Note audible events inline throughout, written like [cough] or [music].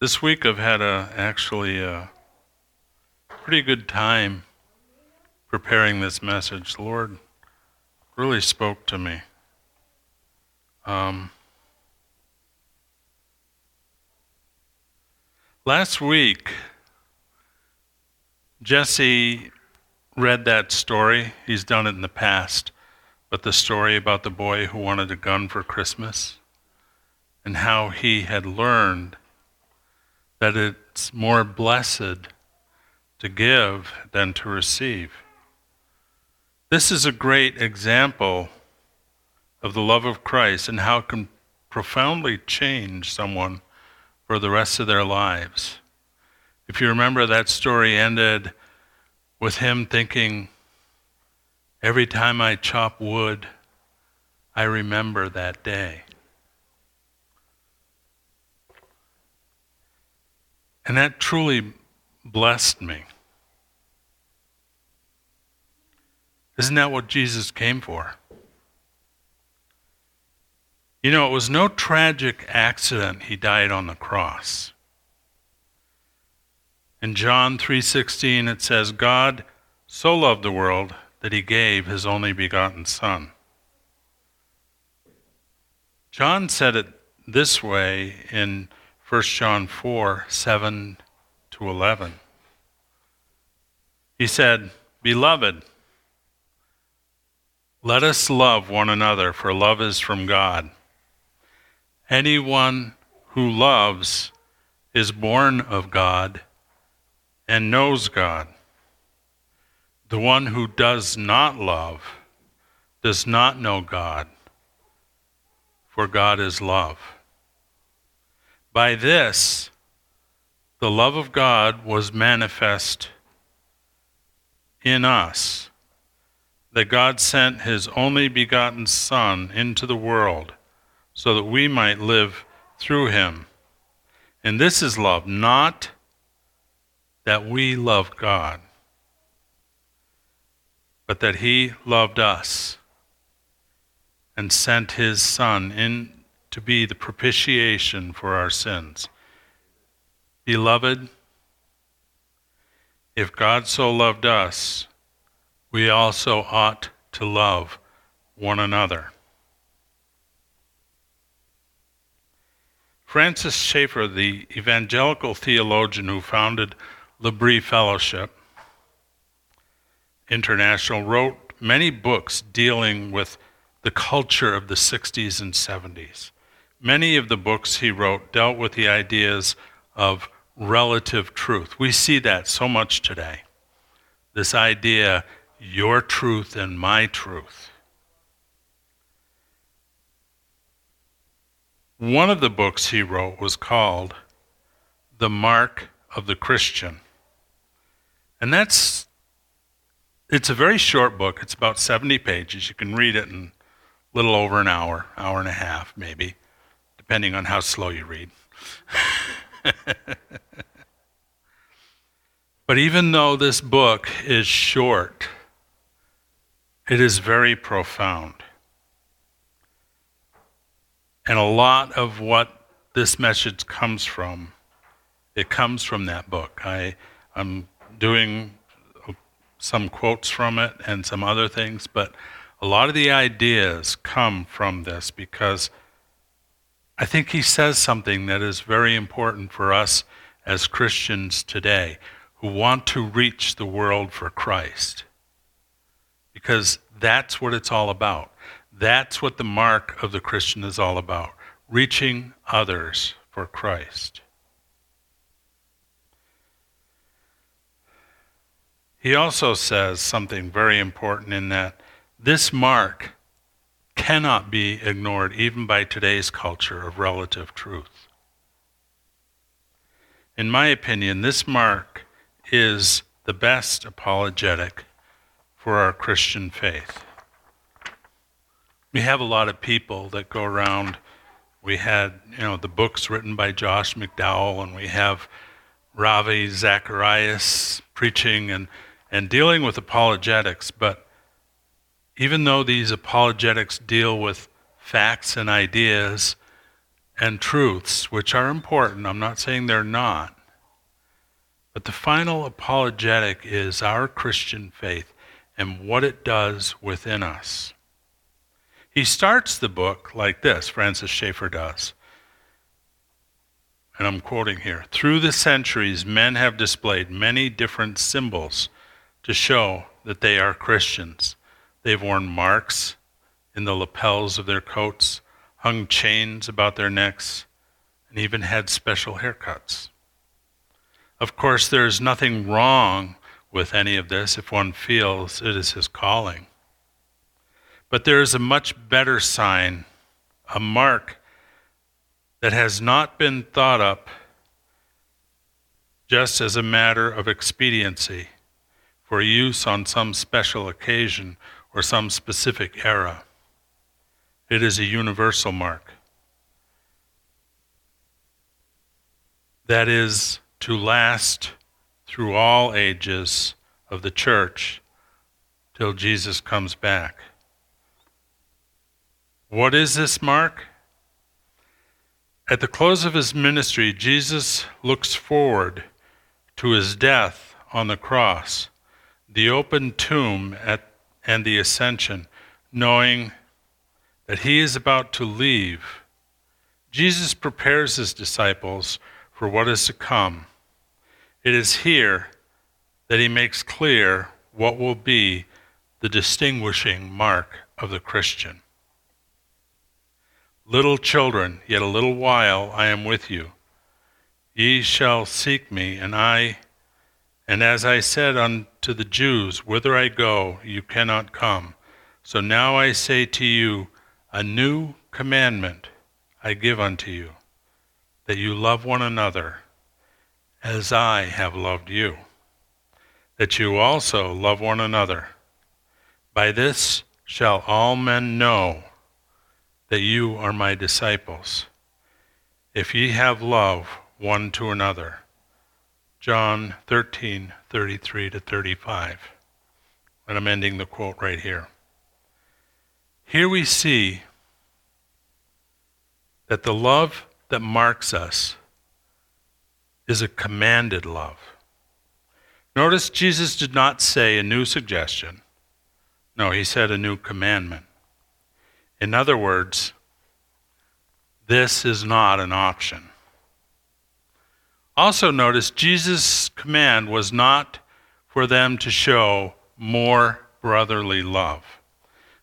This week I've had a actually a pretty good time preparing this message. The Lord really spoke to me. Um, last week, Jesse read that story. He's done it in the past, but the story about the boy who wanted a gun for Christmas and how he had learned that it's more blessed to give than to receive. This is a great example of the love of Christ and how it can profoundly change someone for the rest of their lives. If you remember, that story ended with him thinking, Every time I chop wood, I remember that day. And that truly blessed me. Isn't that what Jesus came for? You know, it was no tragic accident he died on the cross. In John 3:16 it says God so loved the world that he gave his only begotten son. John said it this way in 1 John 4 7 to 11. He said, Beloved, let us love one another, for love is from God. Anyone who loves is born of God and knows God. The one who does not love does not know God, for God is love. By this, the love of God was manifest in us, that God sent his only begotten Son into the world so that we might live through him. And this is love, not that we love God, but that he loved us and sent his Son in to be the propitiation for our sins. Beloved, if God so loved us, we also ought to love one another. Francis Schaeffer, the evangelical theologian who founded L'Abri Fellowship International, wrote many books dealing with the culture of the 60s and 70s. Many of the books he wrote dealt with the ideas of relative truth. We see that so much today. This idea, your truth and my truth. One of the books he wrote was called The Mark of the Christian. And that's, it's a very short book. It's about 70 pages. You can read it in a little over an hour, hour and a half, maybe depending on how slow you read. [laughs] but even though this book is short, it is very profound. And a lot of what this message comes from, it comes from that book. I, I'm doing some quotes from it and some other things, but a lot of the ideas come from this because I think he says something that is very important for us as Christians today who want to reach the world for Christ. Because that's what it's all about. That's what the mark of the Christian is all about reaching others for Christ. He also says something very important in that this mark cannot be ignored even by today's culture of relative truth. In my opinion, this mark is the best apologetic for our Christian faith. We have a lot of people that go around. We had, you know, the books written by Josh McDowell, and we have Ravi Zacharias preaching and, and dealing with apologetics, but even though these apologetics deal with facts and ideas and truths, which are important. I'm not saying they're not. But the final apologetic is our Christian faith and what it does within us. He starts the book like this, Francis Schaeffer does. And I'm quoting here Through the centuries, men have displayed many different symbols to show that they are Christians. They've worn marks in the lapels of their coats, hung chains about their necks, and even had special haircuts. Of course, there is nothing wrong with any of this if one feels it is his calling. But there is a much better sign, a mark that has not been thought up just as a matter of expediency for use on some special occasion or some specific era. It is a universal mark. That is to last through all ages of the church till Jesus comes back. What is this mark? At the close of his ministry, Jesus looks forward to his death on the cross, the open tomb at, and the ascension, knowing that he is about to leave. Jesus prepares his disciples for what is to come. It is here that he makes clear what will be the distinguishing mark of the Christian. Little children, yet a little while I am with you. Ye shall seek me, and I, and as I said unto the Jews, Whither I go, you cannot come. So now I say to you, A new commandment I give unto you, that you love one another, as I have loved you, that you also love one another. By this shall all men know that you are my disciples, if ye have love one to another. John 13, 33 to 35. And I'm ending the quote right here. Here we see that the love that marks us is a commanded love. Notice Jesus did not say a new suggestion. No, he said a new commandment. In other words, this is not an option. Also, notice Jesus' command was not for them to show more brotherly love.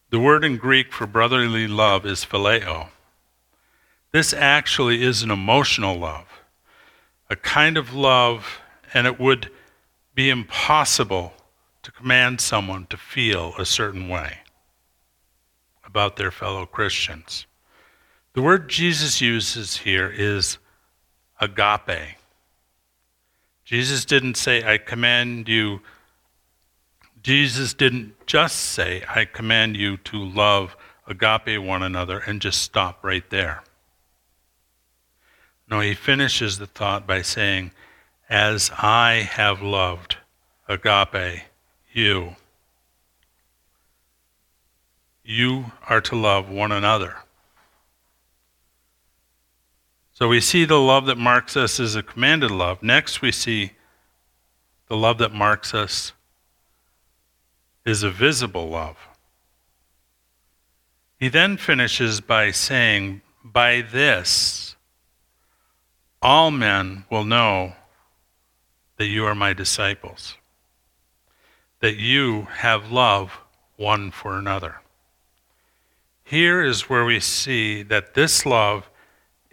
The word in Greek for brotherly love is phileo. This actually is an emotional love, a kind of love, and it would be impossible to command someone to feel a certain way about their fellow Christians. The word Jesus uses here is agape. Jesus didn't say, I command you. Jesus didn't just say, I command you to love, agape one another, and just stop right there. No, he finishes the thought by saying, As I have loved, agape, you you are to love one another. So we see the love that marks us as a commanded love. Next, we see the love that marks us is a visible love. He then finishes by saying, By this, all men will know that you are my disciples, that you have love one for another. Here is where we see that this love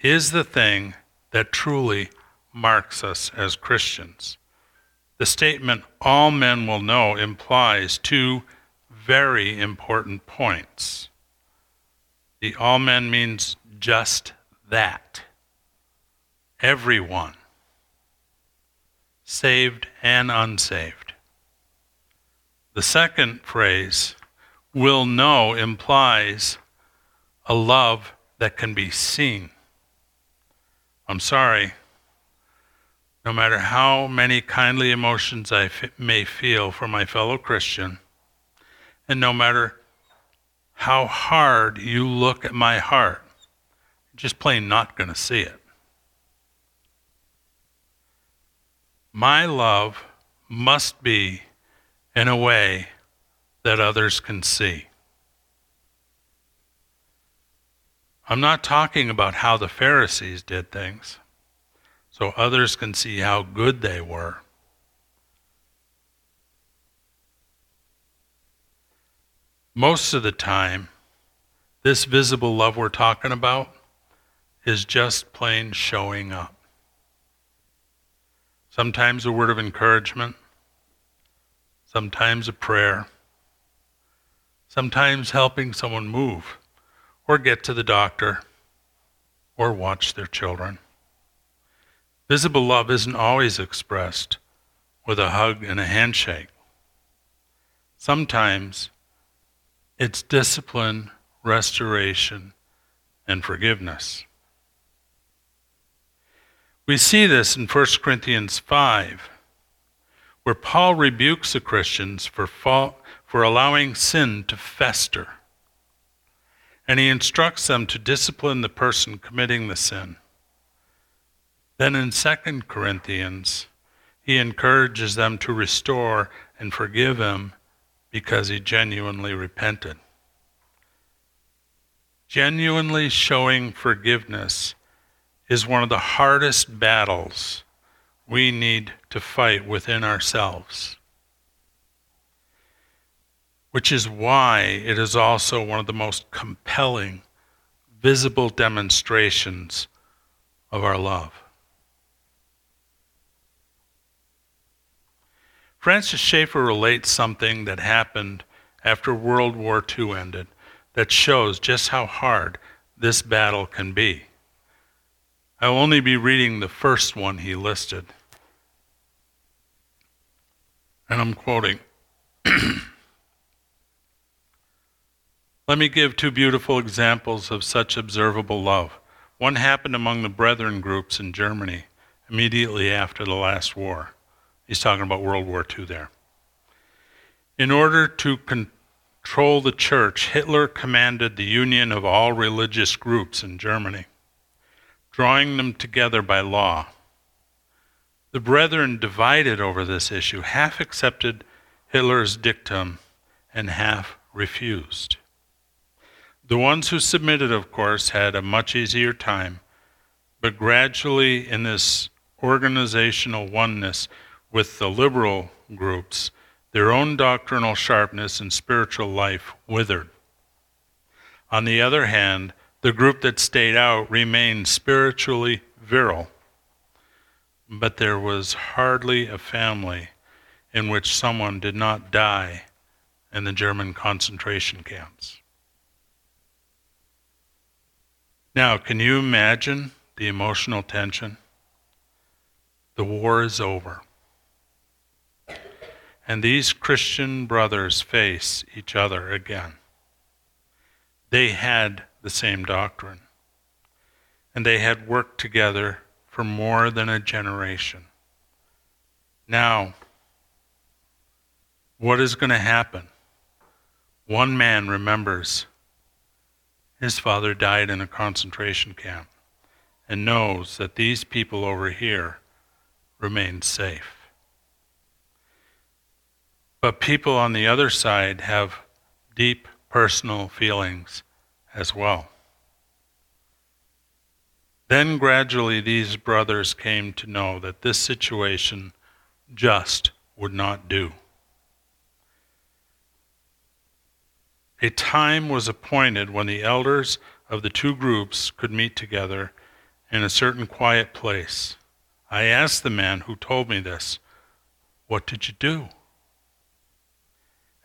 is the thing that truly marks us as Christians. The statement, all men will know, implies two very important points. The all men means just that. Everyone, saved and unsaved. The second phrase, will know, implies a love that can be seen. I'm sorry. No matter how many kindly emotions I f- may feel for my fellow Christian, and no matter how hard you look at my heart, just plain not going to see it. My love must be in a way that others can see. I'm not talking about how the Pharisees did things so others can see how good they were. Most of the time, this visible love we're talking about is just plain showing up. Sometimes a word of encouragement, sometimes a prayer, sometimes helping someone move or get to the doctor or watch their children. Visible love isn't always expressed with a hug and a handshake. Sometimes it's discipline, restoration, and forgiveness. We see this in 1 Corinthians 5, where Paul rebukes the Christians for, fall, for allowing sin to fester. And he instructs them to discipline the person committing the sin. Then in 2 Corinthians, he encourages them to restore and forgive him because he genuinely repented. Genuinely showing forgiveness is one of the hardest battles we need to fight within ourselves. Which is why it is also one of the most compelling, visible demonstrations of our love. Francis Schaeffer relates something that happened after World War II ended that shows just how hard this battle can be. I will only be reading the first one he listed. And I'm quoting [clears throat] Let me give two beautiful examples of such observable love. One happened among the Brethren groups in Germany immediately after the last war. He's talking about World War II there. In order to control the church, Hitler commanded the union of all religious groups in Germany, drawing them together by law. The brethren divided over this issue. Half accepted Hitler's dictum and half refused. The ones who submitted, of course, had a much easier time, but gradually in this organizational oneness, with the liberal groups, their own doctrinal sharpness and spiritual life withered. On the other hand, the group that stayed out remained spiritually virile. But there was hardly a family in which someone did not die in the German concentration camps. Now, can you imagine the emotional tension? The war is over. And these Christian brothers face each other again. They had the same doctrine, and they had worked together for more than a generation. Now, what is going to happen? One man remembers his father died in a concentration camp and knows that these people over here remain safe. But people on the other side have deep personal feelings as well. Then gradually these brothers came to know that this situation just would not do. A time was appointed when the elders of the two groups could meet together in a certain quiet place. I asked the man who told me this, What did you do?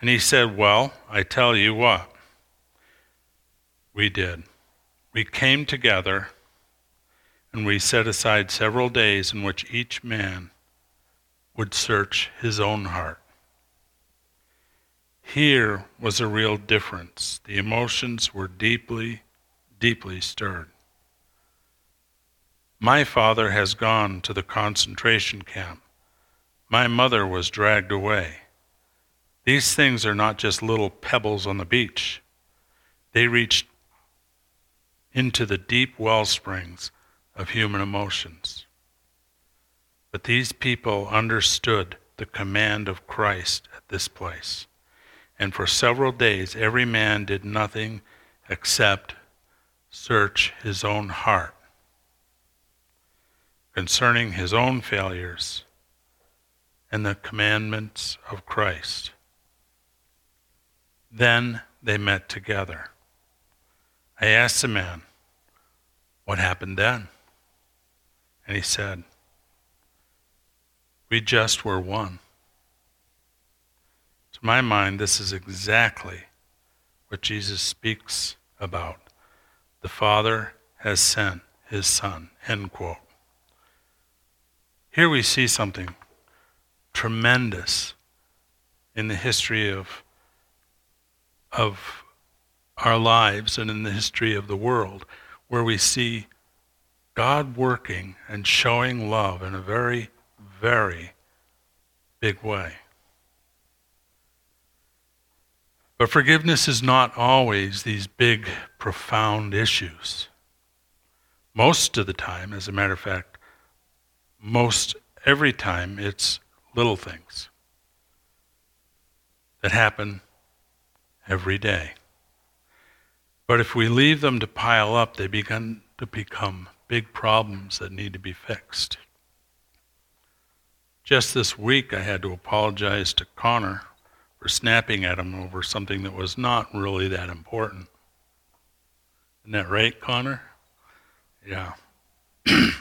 And he said, Well, I tell you what. We did. We came together and we set aside several days in which each man would search his own heart. Here was a real difference. The emotions were deeply, deeply stirred. My father has gone to the concentration camp. My mother was dragged away. These things are not just little pebbles on the beach. They reach into the deep well springs of human emotions. But these people understood the command of Christ at this place. And for several days, every man did nothing except search his own heart concerning his own failures and the commandments of Christ. Then they met together. I asked the man, What happened then? And he said, We just were one. My mind, this is exactly what Jesus speaks about. The Father has sent his Son. End quote. Here we see something tremendous in the history of, of our lives and in the history of the world, where we see God working and showing love in a very, very big way. But forgiveness is not always these big, profound issues. Most of the time, as a matter of fact, most every time, it's little things that happen every day. But if we leave them to pile up, they begin to become big problems that need to be fixed. Just this week, I had to apologize to Connor snapping at him over something that was not really that important. Isn't that right, Connor? Yeah. [clears throat] you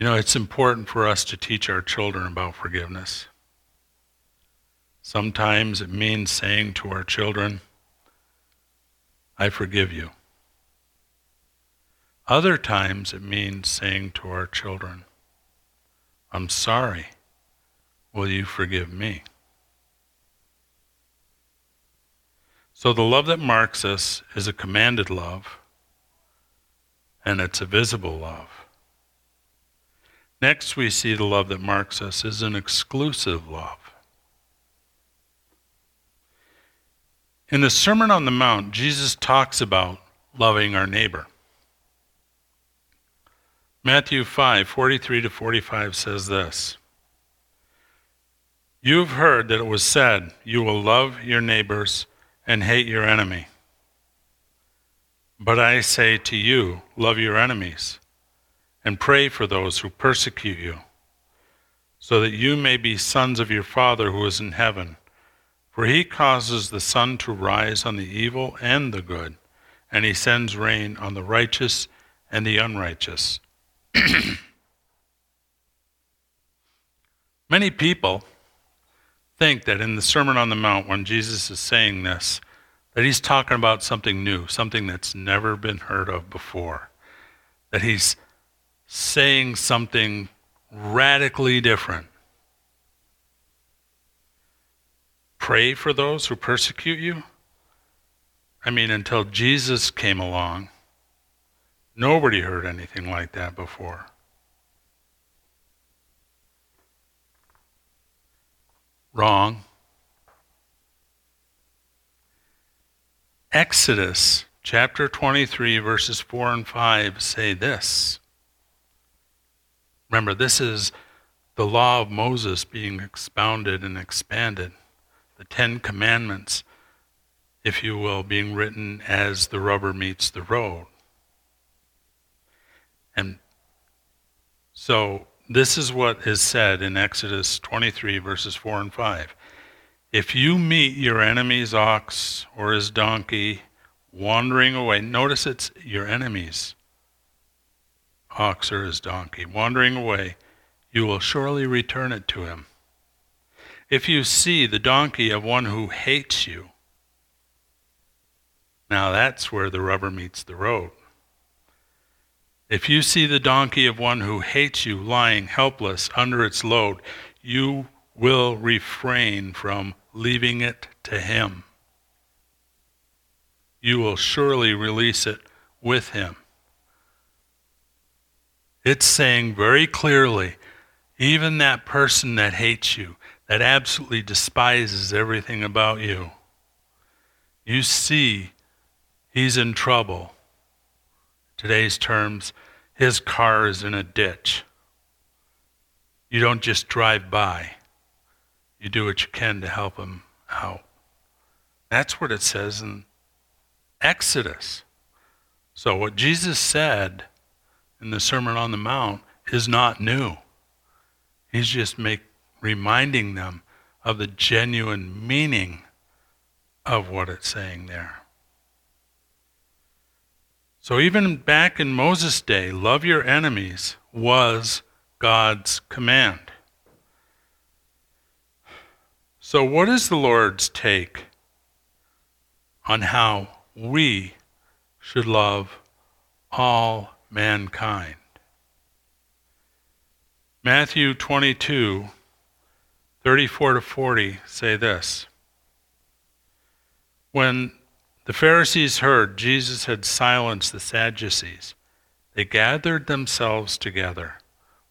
know, it's important for us to teach our children about forgiveness. Sometimes it means saying to our children, I forgive you. Other times it means saying to our children, I'm sorry. Will you forgive me? So the love that marks us is a commanded love, and it's a visible love. Next, we see the love that marks us is an exclusive love. In the Sermon on the Mount, Jesus talks about loving our neighbor. Matthew 5 43 to 45 says this You've heard that it was said, You will love your neighbors and hate your enemy. But I say to you, love your enemies and pray for those who persecute you, so that you may be sons of your Father who is in heaven. For he causes the sun to rise on the evil and the good, and he sends rain on the righteous and the unrighteous. [clears throat] Many people think that in the Sermon on the Mount, when Jesus is saying this, that he's talking about something new, something that's never been heard of before. That he's saying something radically different. pray for those who persecute you? I mean, until Jesus came along, nobody heard anything like that before. Wrong. Exodus chapter 23, verses 4 and 5 say this. Remember, this is the law of Moses being expounded and expanded the Ten Commandments, if you will, being written as the rubber meets the road. And so this is what is said in Exodus 23, verses 4 and 5. If you meet your enemy's ox or his donkey wandering away, notice it's your enemy's ox or his donkey wandering away, you will surely return it to him if you see the donkey of one who hates you, now that's where the rubber meets the road. If you see the donkey of one who hates you lying helpless under its load, you will refrain from leaving it to him. You will surely release it with him. It's saying very clearly even that person that hates you, that absolutely despises everything about you, you see he's in trouble. Today's terms, his car is in a ditch. You don't just drive by, you do what you can to help him out. That's what it says in Exodus. So, what Jesus said in the Sermon on the Mount is not new. He's just make, reminding them of the genuine meaning of what it's saying there. So, even back in Moses' day, love your enemies was God's command. So, what is the Lord's take on how we should love all mankind? Matthew 22, 34 to 40 say this. When the Pharisees heard Jesus had silenced the Sadducees, they gathered themselves together.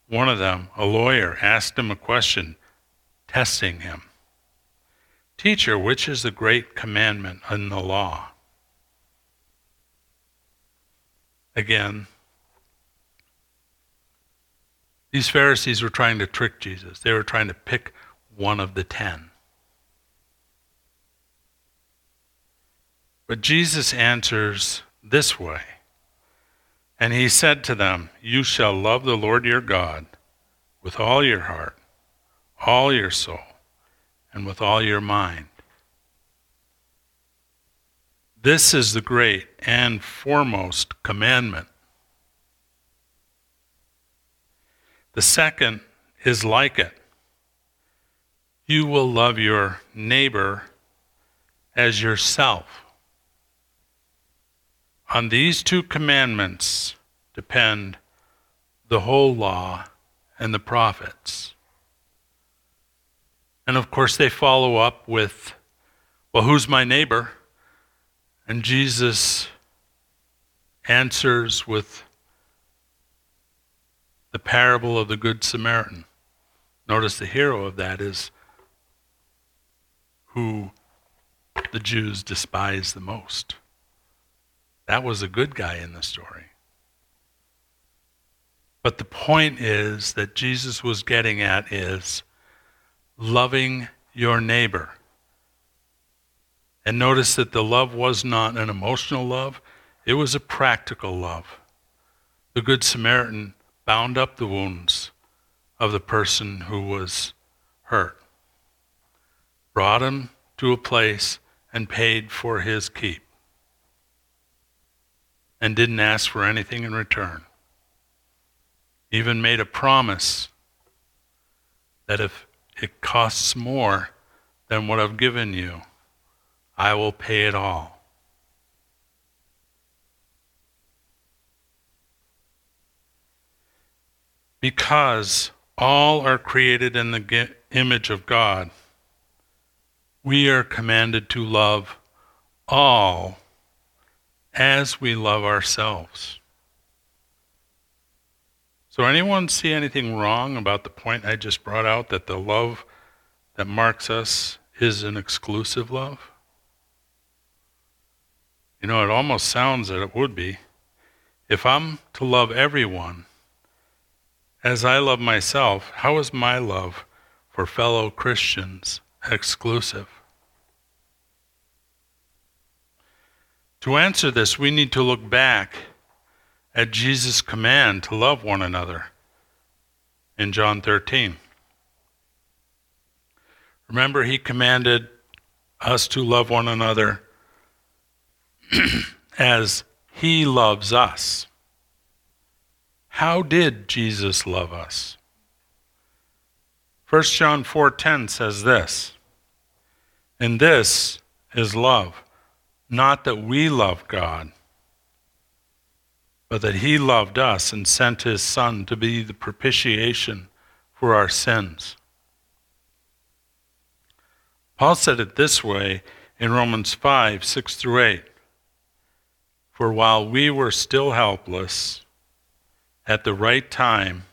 One of them, a lawyer, asked him a question, testing him Teacher, which is the great commandment in the law? Again, these Pharisees were trying to trick Jesus. They were trying to pick one of the ten. But Jesus answers this way and he said to them, You shall love the Lord your God with all your heart, all your soul, and with all your mind. This is the great and foremost commandment. The second is like it. You will love your neighbor as yourself. On these two commandments depend the whole law and the prophets. And of course, they follow up with, Well, who's my neighbor? And Jesus answers with the parable of the Good Samaritan. Notice the hero of that is who the Jews despise the most. That was a good guy in the story. But the point is that Jesus was getting at is loving your neighbor. And notice that the love was not an emotional love, it was a practical love. The Good Samaritan bound up the wounds of the person who was hurt, brought him to a place, and paid for his keep and didn't ask for anything in return. Even made a promise that if it costs more than what I've given you, I will pay it all. Because all are created in the image of God, we are commanded to love all as we love ourselves. So, anyone see anything wrong about the point I just brought out that the love that marks us is an exclusive love? You know, it almost sounds that it would be. If I'm to love everyone as I love myself, how is my love for fellow Christians exclusive? To answer this, we need to look back at Jesus' command to love one another in John 13. Remember, he commanded us to love one another [clears throat] as he loves us. How did Jesus love us? 1 John 4:10 says this, "And this is love, not that we love God, but that He loved us and sent His Son to be the propitiation for our sins. Paul said it this way in Romans 5 6 through 8. For while we were still helpless, at the right time,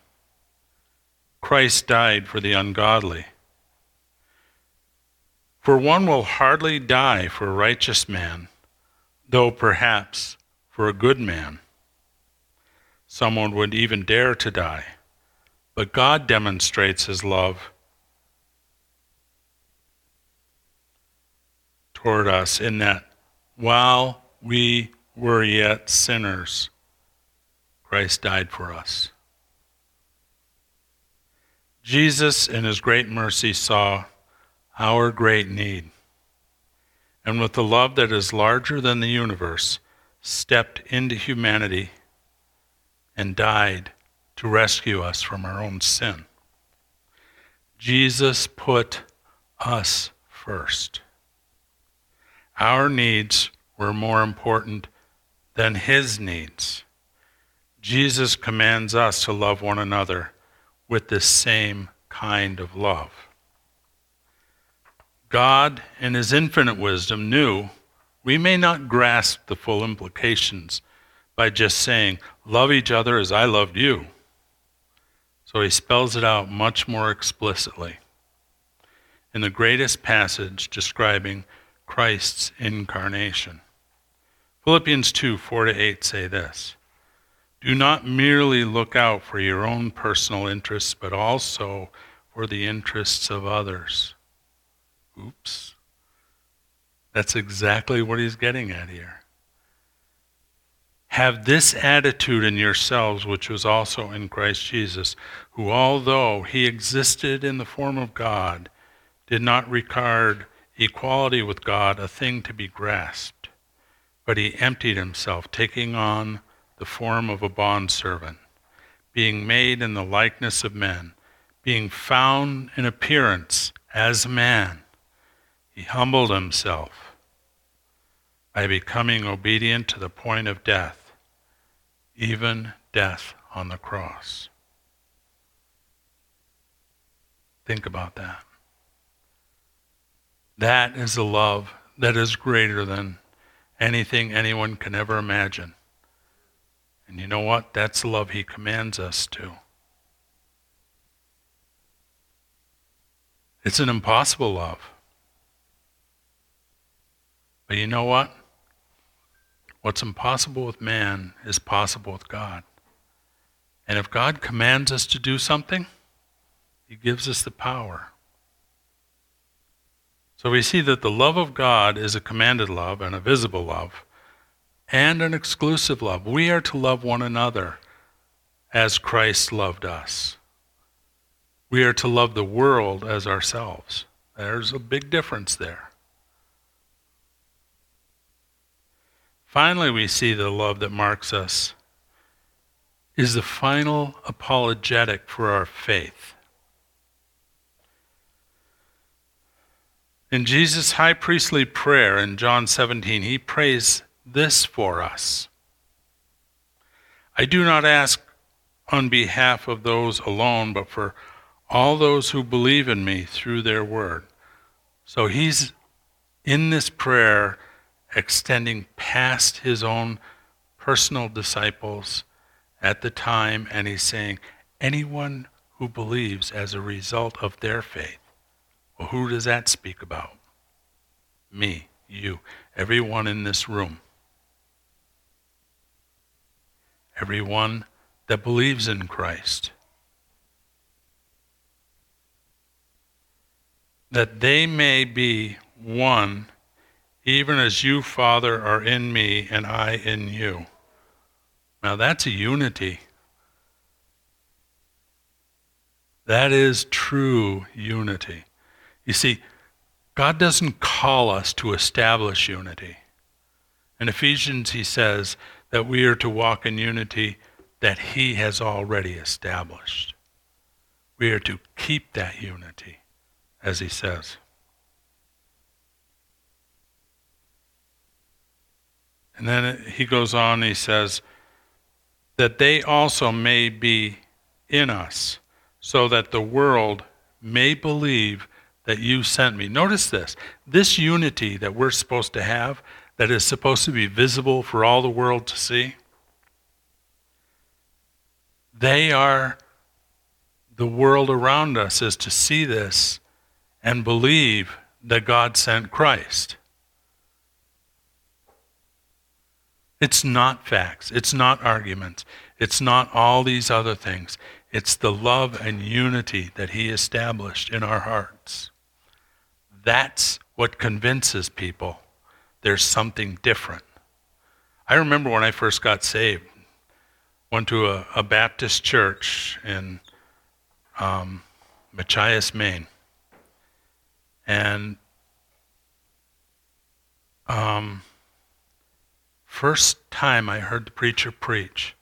Christ died for the ungodly. For one will hardly die for a righteous man, though perhaps for a good man, someone would even dare to die. But God demonstrates his love toward us in that while we were yet sinners, Christ died for us. Jesus, in his great mercy, saw our great need, and with a love that is larger than the universe, stepped into humanity and died to rescue us from our own sin. Jesus put us first. Our needs were more important than his needs. Jesus commands us to love one another with the same kind of love. God, in his infinite wisdom, knew we may not grasp the full implications by just saying, Love each other as I loved you. So he spells it out much more explicitly in the greatest passage describing Christ's incarnation. Philippians 2 4 to 8 say this Do not merely look out for your own personal interests, but also for the interests of others. Oops. That's exactly what he's getting at here. Have this attitude in yourselves, which was also in Christ Jesus, who, although he existed in the form of God, did not regard equality with God a thing to be grasped, but he emptied himself, taking on the form of a bondservant, being made in the likeness of men, being found in appearance as man. He humbled himself by becoming obedient to the point of death even death on the cross. Think about that. That is a love that is greater than anything anyone can ever imagine. And you know what? That's the love he commands us to. It's an impossible love. But you know what? What's impossible with man is possible with God. And if God commands us to do something, He gives us the power. So we see that the love of God is a commanded love and a visible love and an exclusive love. We are to love one another as Christ loved us. We are to love the world as ourselves. There's a big difference there. Finally, we see the love that marks us is the final apologetic for our faith. In Jesus' high priestly prayer in John 17, he prays this for us I do not ask on behalf of those alone, but for all those who believe in me through their word. So he's in this prayer extending past his own personal disciples at the time, and he's saying, anyone who believes as a result of their faith. Well, who does that speak about? Me, you, everyone in this room. Everyone that believes in Christ. That they may be one even as you, Father, are in me and I in you. Now that's a unity. That is true unity. You see, God doesn't call us to establish unity. In Ephesians, he says that we are to walk in unity that he has already established. We are to keep that unity, as he says. And then he goes on, he says, that they also may be in us, so that the world may believe that you sent me. Notice this this unity that we're supposed to have, that is supposed to be visible for all the world to see, they are, the world around us is to see this and believe that God sent Christ. It's not facts. It's not arguments. It's not all these other things. It's the love and unity that He established in our hearts. That's what convinces people there's something different. I remember when I first got saved, went to a, a Baptist church in um, Machias, Maine. And um, first time I heard the preacher preach,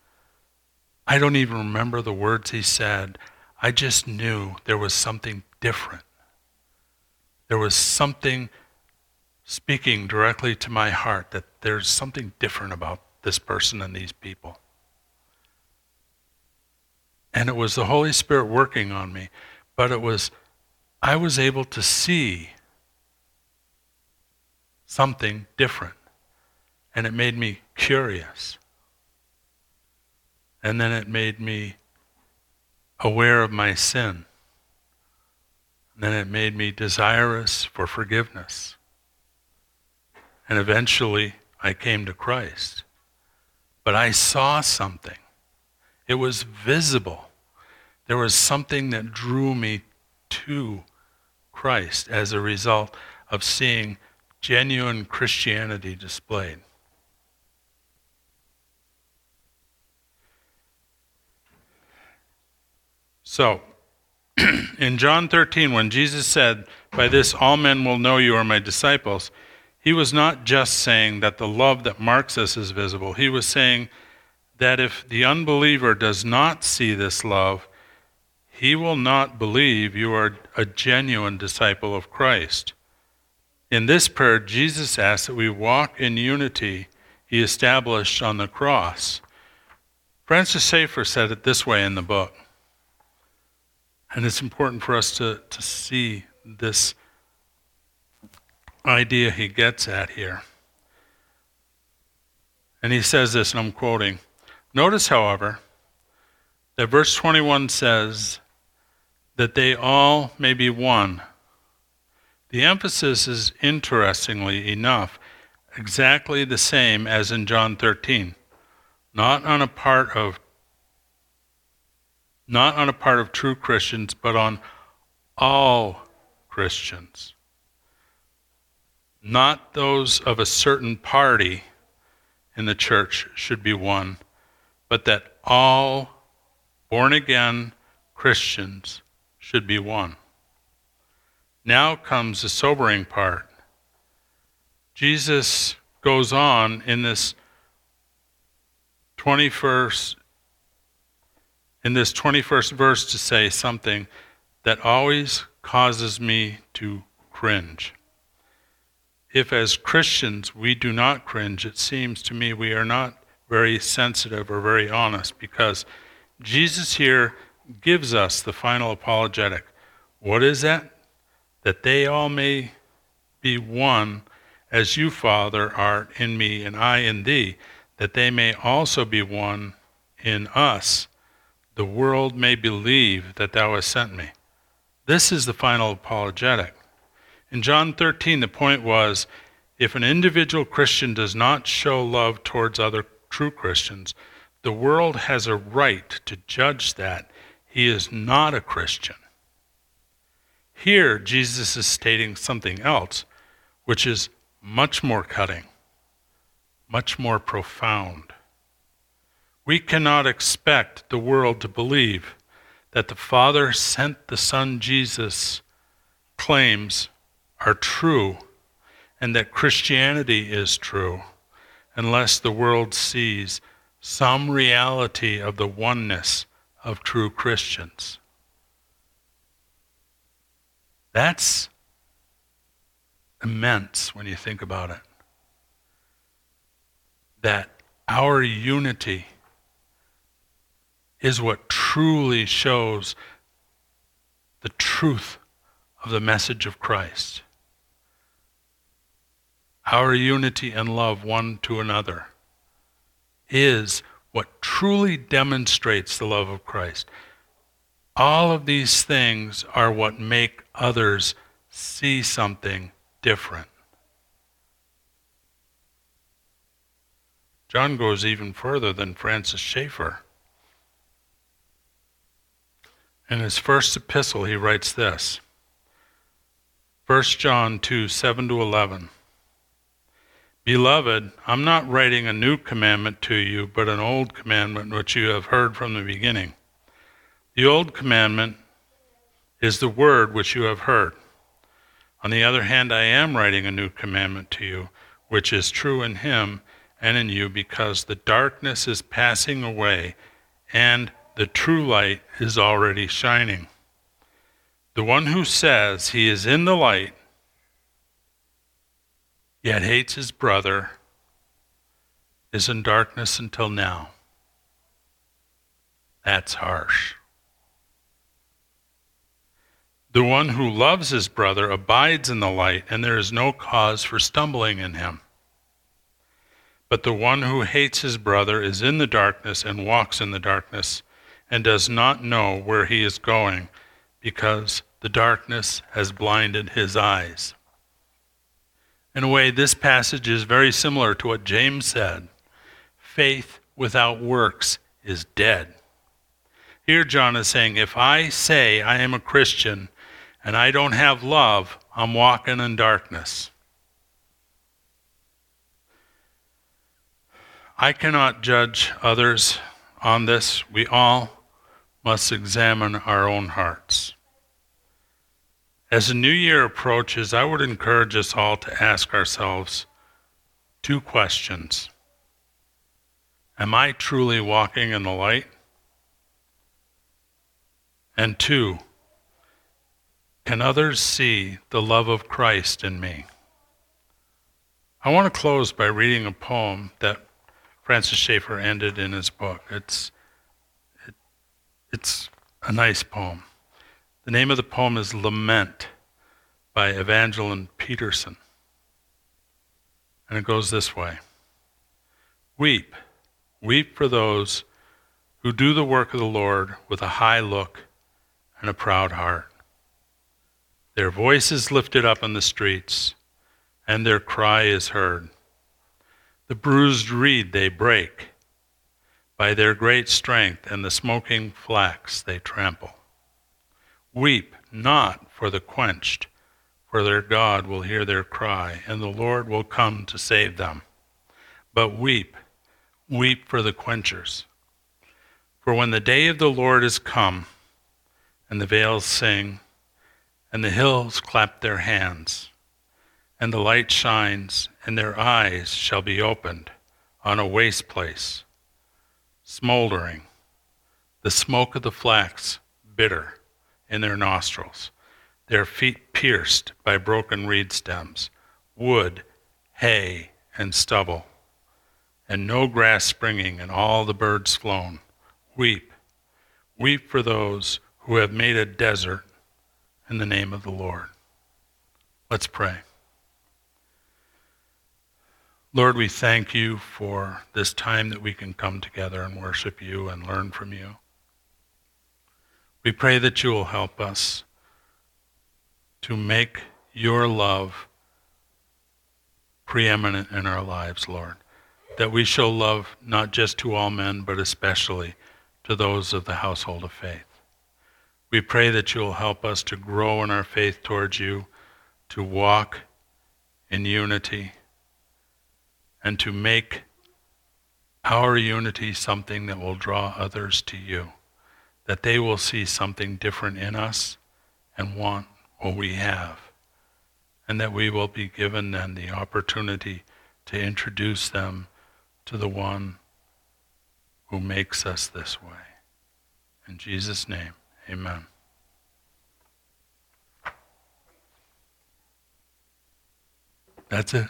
I don't even remember the words he said. I just knew there was something different. There was something speaking directly to my heart that there's something different about this person and these people. And it was the Holy Spirit working on me, but it was, I was able to see something different. And it made me curious. And then it made me aware of my sin. And then it made me desirous for forgiveness. And eventually I came to Christ. But I saw something. It was visible. There was something that drew me to Christ as a result of seeing genuine Christianity displayed. So, [clears throat] in John 13, when Jesus said, By this all men will know you are my disciples, he was not just saying that the love that marks us is visible. He was saying that if the unbeliever does not see this love, he will not believe you are a genuine disciple of Christ. In this prayer, Jesus asks that we walk in unity he established on the cross. Francis Schaeffer said it this way in the book. And it's important for us to, to see this idea he gets at here. And he says this, and I'm quoting Notice, however, that verse 21 says that they all may be one. The emphasis is, interestingly enough, exactly the same as in John 13. Not on a part of not on a part of true Christians, but on all Christians. Not those of a certain party in the church should be one, but that all born again Christians should be one. Now comes the sobering part. Jesus goes on in this 21st in this 21st verse to say something that always causes me to cringe. If as Christians we do not cringe, it seems to me we are not very sensitive or very honest because Jesus here gives us the final apologetic. What is that? That they all may be one as you, Father, art in me and I in thee, that they may also be one in us. The world may believe that thou hast sent me. This is the final apologetic. In John 13, the point was if an individual Christian does not show love towards other true Christians, the world has a right to judge that he is not a Christian. Here, Jesus is stating something else, which is much more cutting, much more profound. We cannot expect the world to believe that the Father sent the Son Jesus claims are true and that Christianity is true unless the world sees some reality of the oneness of true Christians. That's immense when you think about it. That our unity is what truly shows the truth of the message of Christ our unity and love one to another is what truly demonstrates the love of Christ. All of these things are what make others see something different. John goes even further than Francis Schaeffer. In his first epistle, he writes this 1 John 2 7 to 11. Beloved, I'm not writing a new commandment to you, but an old commandment which you have heard from the beginning. The old commandment is the word which you have heard. On the other hand, I am writing a new commandment to you, which is true in him and in you, because the darkness is passing away and the true light is already shining. The one who says he is in the light yet hates his brother, is in darkness until now. That's harsh. The one who loves his brother abides in the light, and there is no cause for stumbling in him. But the one who hates his brother is in the darkness and walks in the darkness, and does not know where he is going, because the darkness has blinded his eyes. In a way, this passage is very similar to what James said faith without works is dead. Here, John is saying, if I say I am a Christian and I don't have love, I'm walking in darkness. I cannot judge others on this. We all must examine our own hearts. As the new year approaches, I would encourage us all to ask ourselves two questions Am I truly walking in the light? And two, can others see the love of Christ in me? I want to close by reading a poem that Francis Schaeffer ended in his book. It's, it, it's a nice poem. The name of the poem is Lament by Evangeline Paterson. And it goes this way Weep, weep for those who do the work of the Lord with a high look and a proud heart. Their voice is lifted up in the streets, and their cry is heard. The bruised reed they break, by their great strength and the smoking flax they trample. Weep not for the quenched, for their God will hear their cry, and the Lord will come to save them. But weep, weep for the quenchers. For when the day of the Lord is come, and the vales sing, and the hills clap their hands, and the light shines, and their eyes shall be opened on a waste place, smoldering, the smoke of the flax bitter in their nostrils, their feet pierced by broken reed stems, wood, hay, and stubble, and no grass springing, and all the birds flown. Weep, weep for those who have made a desert in the name of the Lord. Let's pray. Lord, we thank you for this time that we can come together and worship you and learn from you. We pray that you will help us to make your love preeminent in our lives, Lord. That we show love not just to all men, but especially to those of the household of faith. We pray that you'll help us to grow in our faith towards you, to walk in unity, and to make our unity something that will draw others to you that they will see something different in us and want what we have. And that we will be given then the opportunity to introduce them to the one who makes us this way. In Jesus' name, amen. That's it.